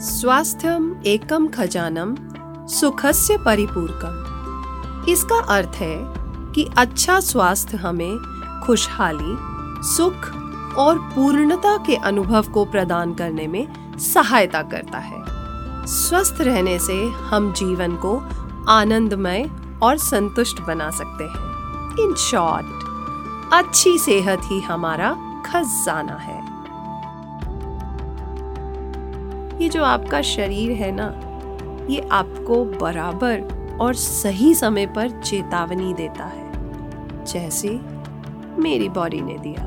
स्वास्थ्यम एकम खजानम, सुखस्य परिपूर्कम। इसका अर्थ है कि अच्छा स्वास्थ्य हमें खुशहाली, सुख और पूर्णता के अनुभव को प्रदान करने में सहायता करता है। स्वस्थ रहने से हम जीवन को आनंदमय और संतुष्ट बना सकते हैं। इन शॉर्ट, अच्छी सेहत ही हमारा खजाना है। ये जो आपका शरीर है ना, ये आपको बराबर और सही समय पर चेतावनी देता है। जैसे मेरी बॉडी ने दिया।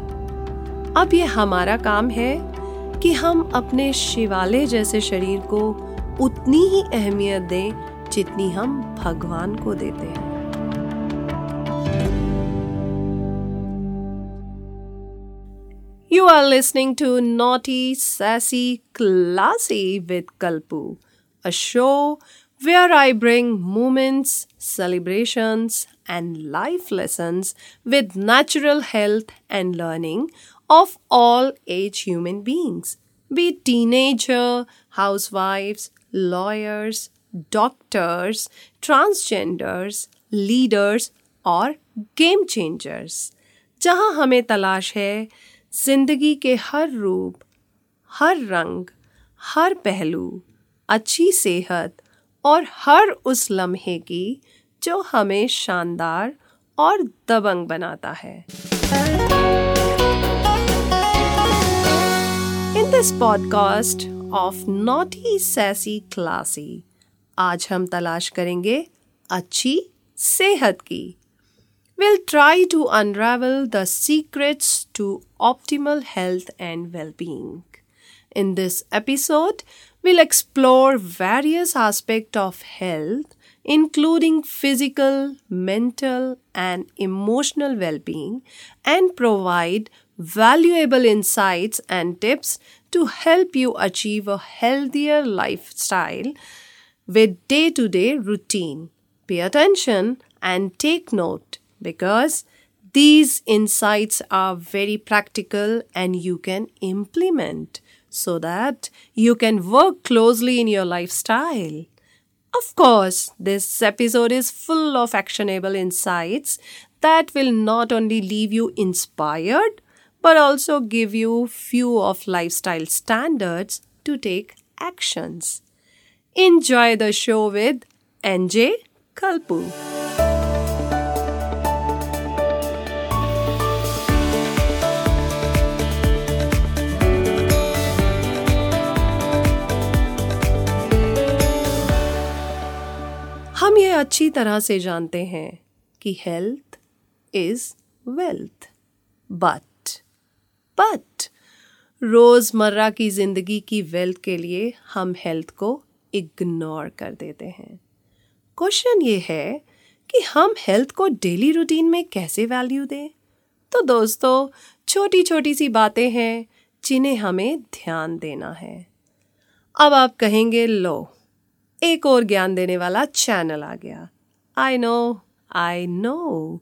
अब ये हमारा काम है कि हम अपने शिवालय जैसे शरीर को उतनी ही अहमियत दें जितनी हम भगवान को देते हैं। You are listening to Naughty, Sassy, Classy with Kalpu, a show where I bring moments, celebrations, and life lessons with natural health and learning of all age human beings, be it teenager, housewives, lawyers, doctors, transgenders, leaders और game changers जहां हमें तलाश है ज़िंदगी के हर रूप, हर रंग, हर पहलू, अच्छी सेहत और हर उस लम्हे की जो हमें शानदार और दबंग बनाता है। In this podcast of naughty sassy classy आज हम तलाश करेंगे अच्छी सेहत की। Will try to unravel the secrets to optimal health and well being. In this episode, we'll explore various aspects of health, including physical, mental, and emotional well being, and provide valuable insights and tips to help you achieve a healthier lifestyle with day to day routine. Pay attention and take note because these insights are very practical and you can implement so that you can work closely in your lifestyle. Of course, this episode is full of actionable insights that will not only leave you inspired but also give you few of lifestyle standards to take actions. Enjoy the show with NJ Kalpu. अच्छी तरह से जानते हैं कि health is wealth but but रोज़मर्रा की ज़िंदगी की वेल्थ के लिए हम हेल्थ को इग्नोर कर देते हैं। क्वेश्चन ये है कि हम हेल्थ को डेली रूटीन में कैसे वैल्यू दें? तो दोस्तों छोटी छोटी सी बातें हैं जिन्हें हमें ध्यान देना है। अब आप कहेंगे, लो एक और ज्ञान देने वाला चैनल आ गया। आई नो आई नो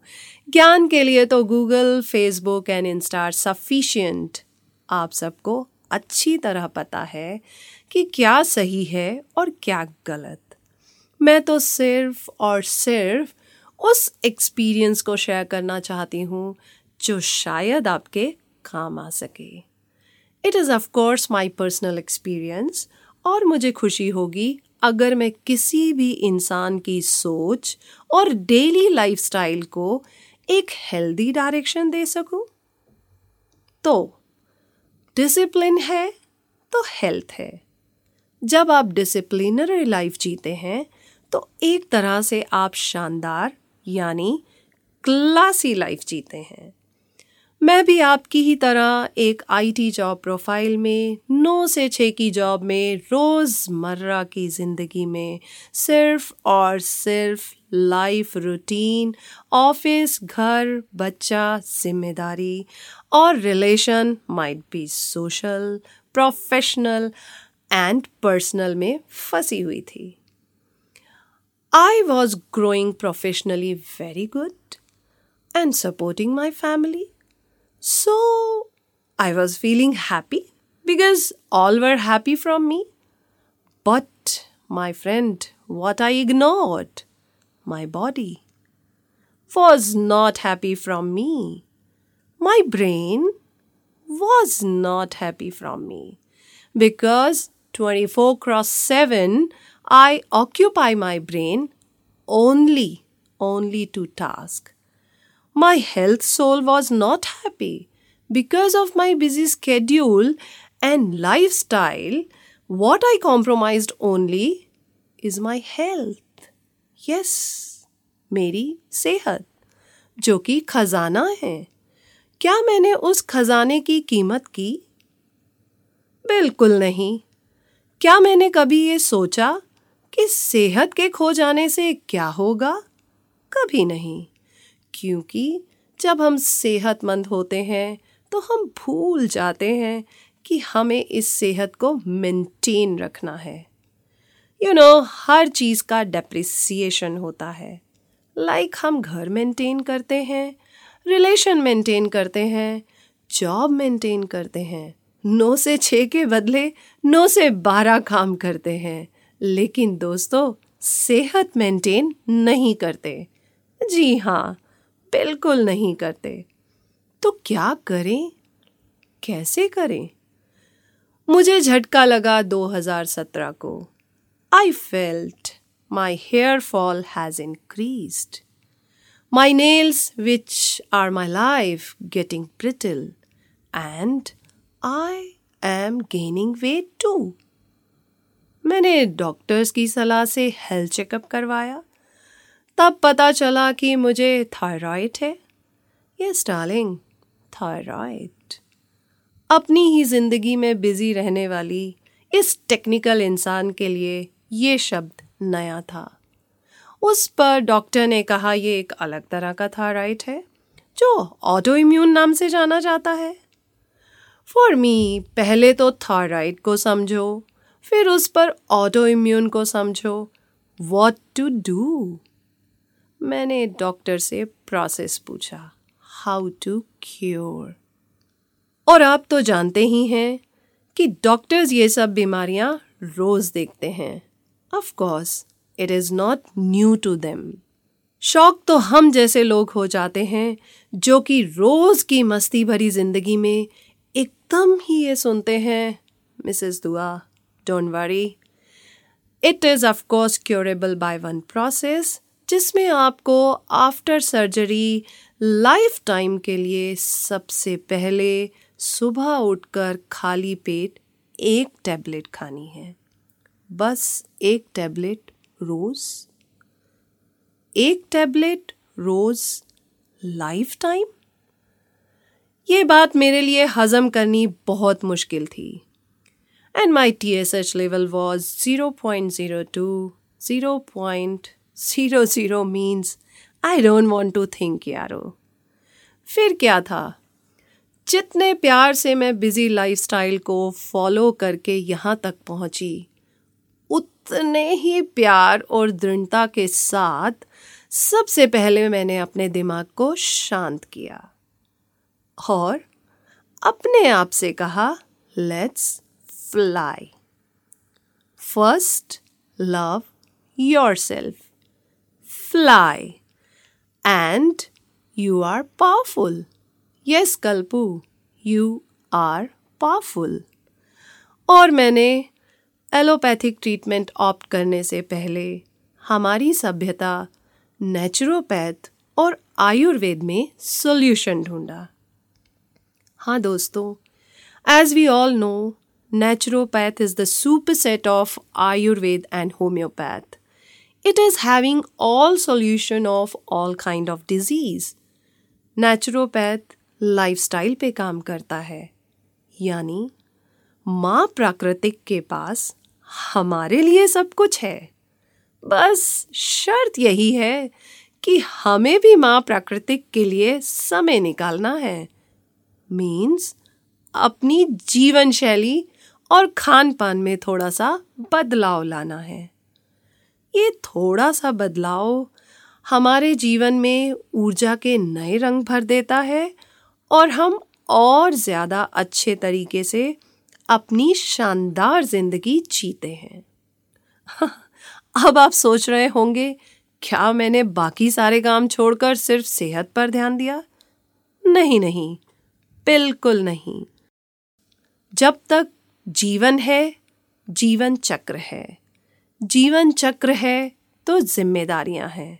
ज्ञान के लिए तो Google Facebook and Insta are sufficient आप सबको अच्छी तरह पता है कि क्या सही है और क्या गलत। मैं तो सिर्फ़ और सिर्फ़ उस एक्सपीरियंस को शेयर करना चाहती हूँ, जो शायद आपके काम आ सके। It is of course my personal experience और मुझे खुशी होगी अगर मैं किसी भी इंसान की सोच और डेली लाइफस्टाइल को एक हेल्दी डायरेक्शन दे सकूँ? तो डिसिप्लिन है तो हेल्थ है। जब आप डिसिप्लिनरी लाइफ जीते हैं तो एक तरह से आप शानदार यानी क्लासी लाइफ जीते हैं। मैं भी आपकी ही तरह एक आईटी जॉब प्रोफ़ाइल में नौ से छः की जॉब में रोज़मर्रा की ज़िंदगी में सिर्फ़ और सिर्फ़ लाइफ रूटीन ऑफ़िस घर, बच्चा, ज़िम्मेदारी और relation might be social professional and personal में फंसी हुई थी। I was growing professionally very good and supporting my family So I was feeling happy because all were happy from me. But, my friend, what I ignored, my body, was not happy from me. My brain was not happy from me because 24 cross 7 I occupy my brain only only to task. My health soul was not happy because of my busy schedule and lifestyle. What I compromised only is my health. Yes, मेरी सेहत जो कि खजाना है क्या मैंने उस खजाने की कीमत की बिल्कुल नहीं क्या मैंने कभी ये सोचा कि सेहत के खो जाने से क्या होगा कभी नहीं क्योंकि जब हम सेहतमंद होते हैं तो हम भूल जाते हैं कि हमें इस सेहत को मेंटेन रखना है। यू you नो know, हर चीज़ का डेप्रिसिएशन होता है। लाइक like हम घर मेंटेन करते हैं रिलेशन मेंटेन करते हैं जॉब मेंटेन करते हैं। नौ से छः के बदले नौ से बारह काम करते हैं। लेकिन दोस्तों सेहत मेंटेन नहीं करते। जी हाँ बिल्कुल नहीं करते। तो क्या करें? कैसे करें? मुझे झटका लगा 2017 को। I felt my hair fall has increased my nails which are my life getting brittle, and I am gaining weight too मैंने डॉक्टर्स की सलाह से हेल्थ चेकअप करवाया। तब पता चला कि मुझे थायराइड है। Yes darling, thyroid. अपनी ही ज़िंदगी में बिज़ी रहने वाली इस टेक्निकल इंसान के लिए ये शब्द नया था। उस पर डॉक्टर ने कहा यह एक अलग तरह का थायराइड है, जो ऑटो इम्यून नाम से जाना जाता है। फॉर मी, पहले तो थायराइड को समझो, फिर उस पर ऑटो इम्यून को समझो। What to do? मैंने डॉक्टर से प्रोसेस पूछा हाउ टू क्योर और आप तो जानते ही हैं कि डॉक्टर्स ये सब बीमारियाँ रोज देखते हैं। Of course it is not new to them शौक तो हम जैसे लोग हो जाते हैं, जो कि रोज की मस्ती भरी ज़िंदगी में एकदम ही ये सुनते हैं। Mrs Dua don't worry it is of course curable by one process जिसमें आपको आफ्टर सर्जरी लाइफ टाइम के लिए सबसे पहले सुबह उठकर खाली पेट एक टैबलेट खानी है। बस एक टैबलेट रोज, एक टैबलेट रोज लाइफ टाइम ये बात मेरे लिए हजम करनी बहुत मुश्किल थी। And my T S H level was zero point zero two zero point zero zero means I don't want to think यारो. फिर क्या था? जितने प्यार से मैं बिज़ी लाइफस्टाइल को फॉलो करके यहाँ तक पहुँची, उतने ही प्यार और दृढ़ता के साथ सबसे पहले मैंने अपने दिमाग को शांत किया और अपने आप से कहा let's fly first love yourself fly and you are powerful yes Kalpu you are powerful और मैंने एलोपैथिक ट्रीटमेंट ऑप्ट करने से पहले हमारी सभ्यता नेचुरोपैथ और आयुर्वेद में सॉल्यूशन ढूंढा। हाँ दोस्तों as we all know naturopath is the superset of Ayurveda and it is having all solution of all kind of disease naturopath lifestyle पे काम करता है। यानी माँ प्राकृतिक के पास हमारे लिए सब कुछ है। बस शर्त यही है कि हमें भी माँ प्राकृतिक के लिए समय निकालना है। मीन्स अपनी जीवन शैली और खान पान में थोड़ा सा बदलाव लाना है। ये थोड़ा सा बदलाव हमारे जीवन में ऊर्जा के नए रंग भर देता है और हम और ज़्यादा अच्छे तरीके से अपनी शानदार ज़िंदगी जीते हैं। अब आप सोच रहे होंगे, क्या मैंने बाकी सारे काम छोड़कर सिर्फ़ सेहत पर ध्यान दिया? नहीं नहीं, बिल्कुल नहीं। जब तक जीवन है, जीवन चक्र है। जीवन चक्र है तो जिम्मेदारियाँ हैं।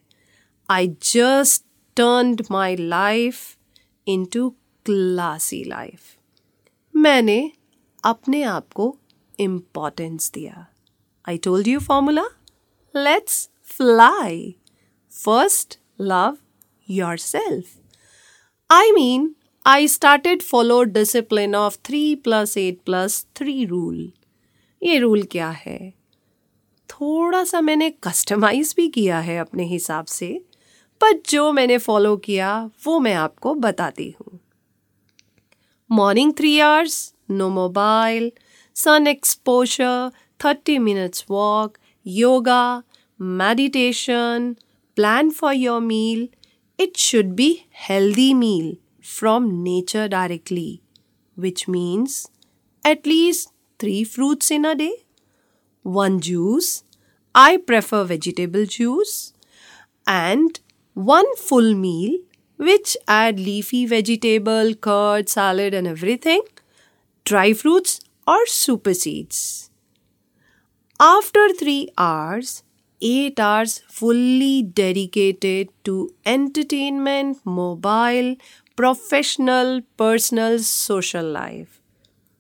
I just turn my life into classy life मैंने अपने आप को इम्पॉर्टेंस दिया। I told you formula let's fly first love yourself I mean I started follow discipline of three plus eight plus three rule ये rule क्या है? थोड़ा सा मैंने कस्टमाइज भी किया है अपने हिसाब से पर जो मैंने फॉलो किया, वो मैं आपको बताती हूँ। Morning three hours no mobile sun exposure thirty minutes walk yoga meditation plan for your meal it should be healthy meal from nature directly which means at least three fruits in a day one juice. I prefer vegetable juice. And one full meal, which add leafy vegetable, curd, salad, and everything, dry fruits or super seeds. After three hours, eight hours fully dedicated to entertainment, mobile, professional, personal, social life.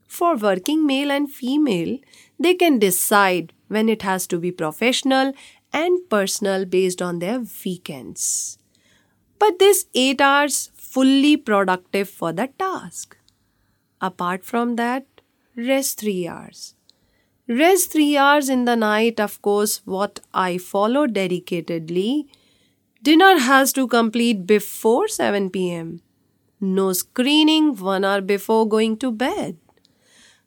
For working male and female, they can decide when it has to be professional and personal based on their weekends. But this 8 hours fully productive for the task. Apart from that, rest 3 hours. Rest 3 hours in the night, of course, what I follow dedicatedly. Dinner has to complete before 7 pm. No screening 1 hour before going to bed.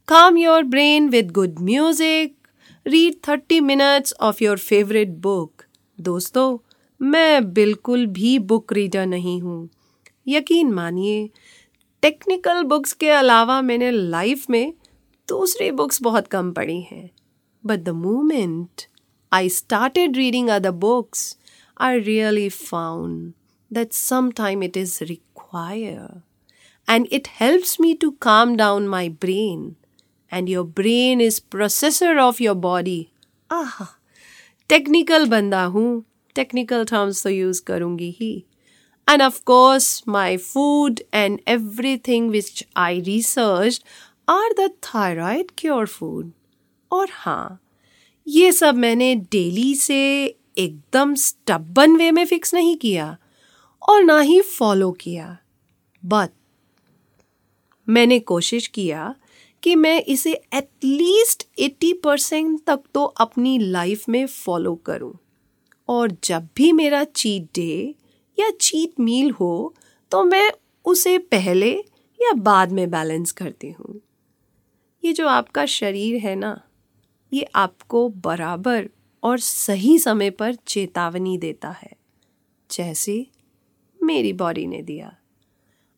Calm your brain with good music. Read 30 minutes of your favorite book. दोस्तों मैं बिल्कुल भी book reader नहीं हूँ यकीन मानिए technical books के अलावा मैंने लाइफ में दूसरी बुक्स बहुत कम पढ़ी हैं but the moment I started reading other books I really found that sometime it is required and it helps me to calm down my brain and your brain is processor of your body. Ah technical बंदा हूँ technical terms तो use करूँगी ही and of course my food and everything which I research are the thyroid cure food और हाँ ये सब मैंने daily से एकदम स्टबन वे में फिक्स नहीं किया और ना ही फॉलो किया. बट मैंने कोशिश किया कि मैं इसे एटलीस्ट एट्टी परसेंट तक तो अपनी लाइफ में फॉलो करूँ। और जब भी मेरा चीट डे या चीट मील हो तो मैं उसे पहले या बाद में बैलेंस करती हूँ। ये जो आपका शरीर है ना, ये आपको बराबर और सही समय पर चेतावनी देता है, जैसे मेरी बॉडी ने दिया।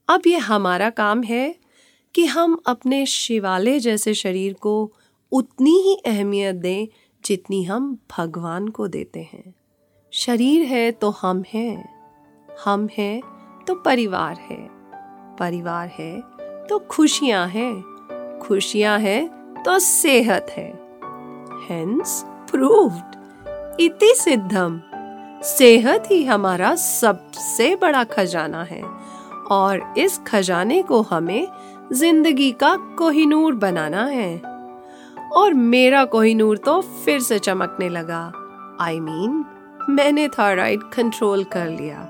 अब ये हमारा काम है कि हम अपने शिवालय जैसे शरीर को उतनी ही अहमियत दें जितनी हम भगवान को देते हैं। शरीर है तो हम हैं हम हैं तो परिवार है परिवार है तो खुशियाँ हैं खुशियाँ हैं तो सेहत है। हेंस प्रूव्ड इति सिद्धम, सेहत ही हमारा सबसे बड़ा खजाना है और इस खजाने को हमें ज़िंदगी का कोहिनूर बनाना है। और मेरा कोहिनूर तो फिर से चमकने लगा। आई I मीन mean, मैंने थायराइड कंट्रोल कर लिया।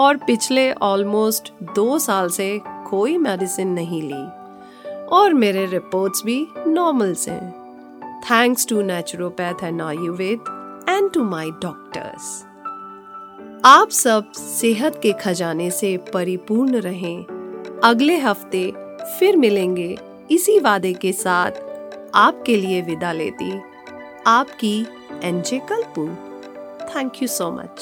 और पिछले ऑलमोस्ट दो साल से कोई मेडिसिन नहीं ली। और मेरे रिपोर्ट्स भी नॉर्मल से। Thanks to naturopath and Ayurveda and to my doctors आप सब सेहत के खजाने से परिपूर्ण रहें। अगले हफ़्ते फिर मिलेंगे इसी वादे के साथ आपके लिए विदा लेती आपकी NJ Kalpu thank you so much